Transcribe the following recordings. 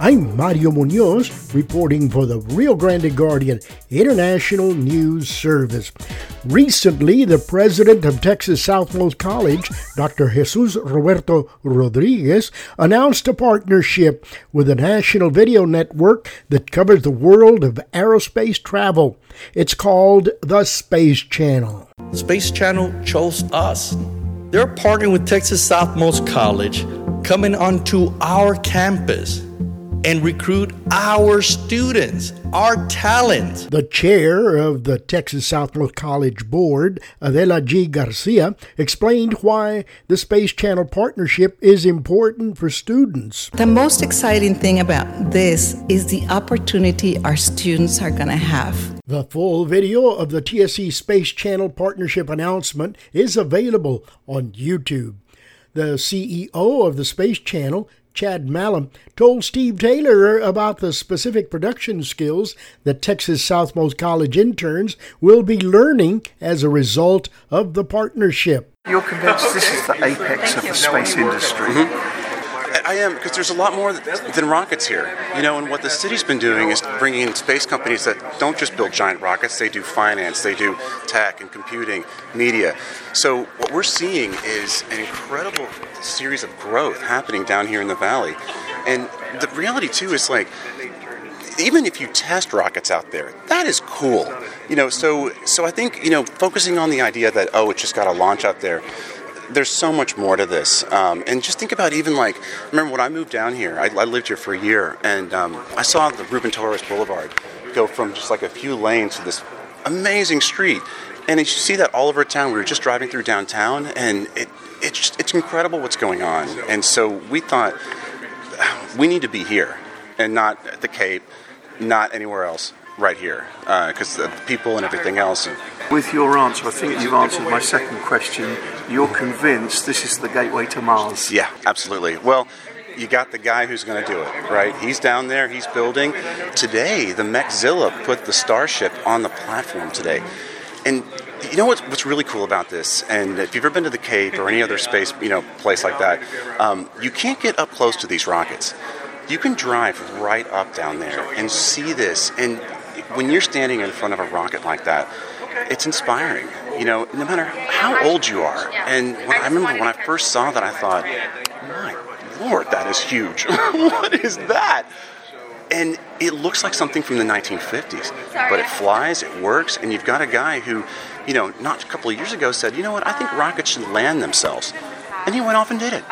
I'm Mario Munoz, reporting for the Rio Grande Guardian International News Service. Recently, the president of Texas Southmost College, Dr. Jesus Roberto Rodriguez, announced a partnership with a national video network that covers the world of aerospace travel. It's called the Space Channel. Space Channel chose us. They're partnering with Texas Southmost College, coming onto our campus and recruit our students, our talent. The chair of the Texas Southmost College Board, Adela G. Garcia, explained why the Space Channel partnership is important for students. The most exciting thing about this is the opportunity our students are going to have. The full video of the TSC Space Channel partnership announcement is available on YouTube. The CEO of the Space Channel, Chad Malum, told Steve Taylor about the specific production skills that Texas Southmost College interns will be learning as a result of the partnership. You're convinced this is the apex of the space industry. Mm-hmm. I am because there's a lot more than rockets here, you know. And what the city's been doing is bringing in space companies that don't just build giant rockets; they do finance, they do tech and computing, media. So what we're seeing is an incredible series of growth happening down here in the valley. And the reality too is like even if you test rockets out there, that is cool. You know, so so I think you know focusing on the idea that oh, it's just got to launch out there there's so much more to this. Um, and just think about even like, remember when I moved down here, I, I lived here for a year, and um, I saw the Ruben Torres Boulevard go from just like a few lanes to this amazing street. And you see that all over town. We were just driving through downtown, and it, it's, just, it's incredible what's going on. And so we thought we need to be here and not at the Cape, not anywhere else right here because uh, the people and everything else. With your answer, I think you've answered my second question. You're convinced this is the gateway to Mars. Yeah, absolutely. Well, you got the guy who's going to do it, right? He's down there, he's building. Today, the Mechzilla put the Starship on the platform today. And you know what's, what's really cool about this? And if you've ever been to the Cape or any other space, you know, place like that, um, you can't get up close to these rockets. You can drive right up down there and see this, and when you're standing in front of a rocket like that, it's inspiring. You know, no matter how old you are. And when, I remember when I first saw that, I thought, my lord, that is huge. what is that? And it looks like something from the 1950s, but it flies, it works, and you've got a guy who, you know, not a couple of years ago said, you know what, I think rockets should land themselves. And he went off and did it.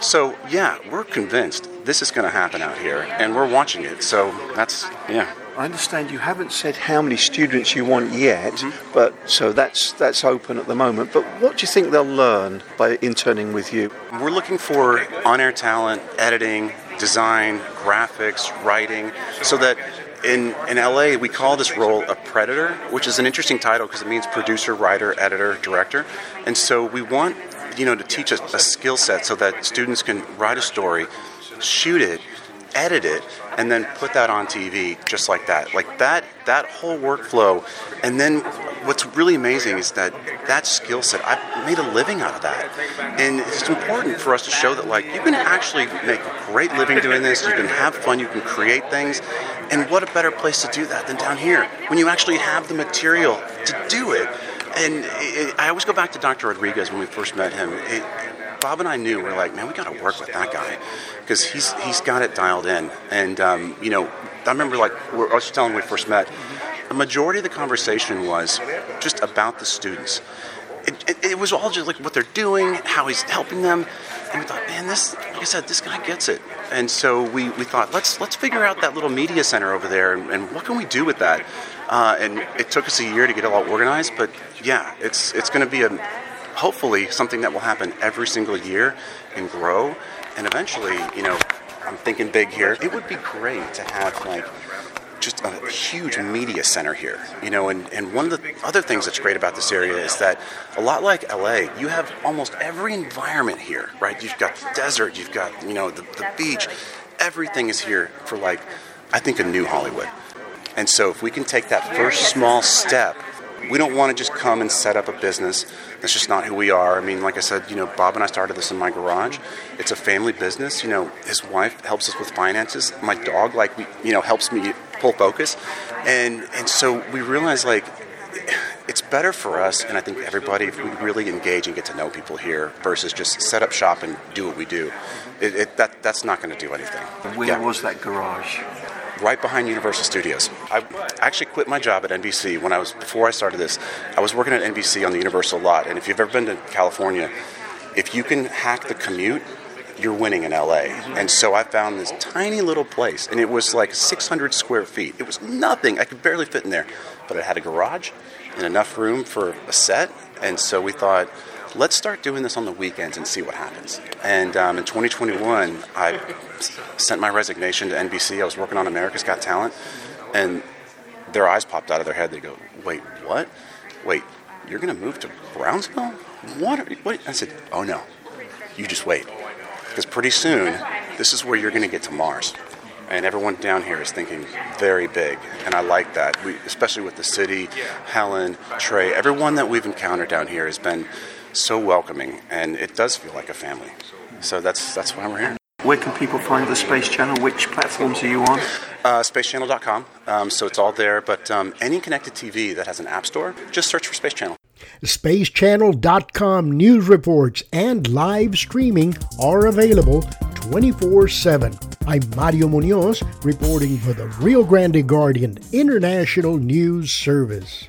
So, yeah, we're convinced this is going to happen out here, and we're watching it. So that's, yeah. I understand you haven't said how many students you want yet, mm-hmm. but so that's that's open at the moment. But what do you think they'll learn by interning with you? We're looking for on-air talent, editing, design, graphics, writing, so that in, in LA, we call this role a preditor, which is an interesting title because it means producer, writer, editor, director. And so we want you know to teach a, a skill set so that students can write a story, shoot it, edit it, and then put that on TV just like that. Like that that whole workflow. And then what's really amazing is that that skill set, I've made a living out of that. And it's important for us to show that like you can actually make a great living doing this, you can have fun, you can create things. And what a better place to do that than down here when you actually have the material to do it. And it, I always go back to Dr. Rodriguez when we first met him. It, Bob and I knew we are like, man, we got to work with that guy because he's he's got it dialed in. And um, you know, I remember like I was telling when we first met, the majority of the conversation was just about the students. It, it, it, was all just like what they're doing, how he's helping them, and we thought, man, this, like I said, this guy gets it. And so we, we thought, let's let's figure out that little media center over there, and, and what can we do with that? Uh, and it took us a year to get it all organized, but yeah, it's it's going to be a hopefully something that will happen every single year and grow. And eventually, you know, I'm thinking big here. It would be great to have like just a huge media center here, you know, and, and one of the other things that's great about this area is that a lot like LA, you have almost every environment here, right? You've got the desert, you've got, you know, the, the beach, everything is here for like, I think a new Hollywood. And so if we can take that first small step we don't want to just come and set up a business. That's just not who we are. I mean, like I said, you know, Bob and I started this in my garage. It's a family business. You know, his wife helps us with finances. My dog, like, you know, helps me pull focus. And and so we realized like it's better for us and I think everybody if we really engage and get to know people here versus just set up shop and do what we do. It, it, that that's not going to do anything. Where yeah. was that garage? Right behind Universal Studios. I actually quit my job at NBC when I was before I started this. I was working at NBC on the Universal lot, and if you've ever been to California, if you can hack the commute, you're winning in LA. Mm-hmm. And so I found this tiny little place, and it was like 600 square feet. It was nothing. I could barely fit in there, but it had a garage and enough room for a set. And so we thought, let's start doing this on the weekends and see what happens. And um, in 2021, I sent my resignation to NBC. I was working on America's Got Talent, and their eyes popped out of their head. They go, "Wait, what? Wait, you're going to move to Brownsville? What, are, what?" I said, "Oh no, you just wait, because pretty soon, this is where you're going to get to Mars." and everyone down here is thinking very big, and I like that. We, especially with the city, Helen, Trey, everyone that we've encountered down here has been so welcoming, and it does feel like a family. So that's that's why we're here. Where can people find the Space Channel? Which platforms are you on? Uh, spacechannel.com. Um, so it's all there. But um, any connected TV that has an app store, just search for Space Channel. SpaceChannel.com news reports and live streaming are available 24 7. I'm Mario Munoz reporting for the Rio Grande Guardian International News Service.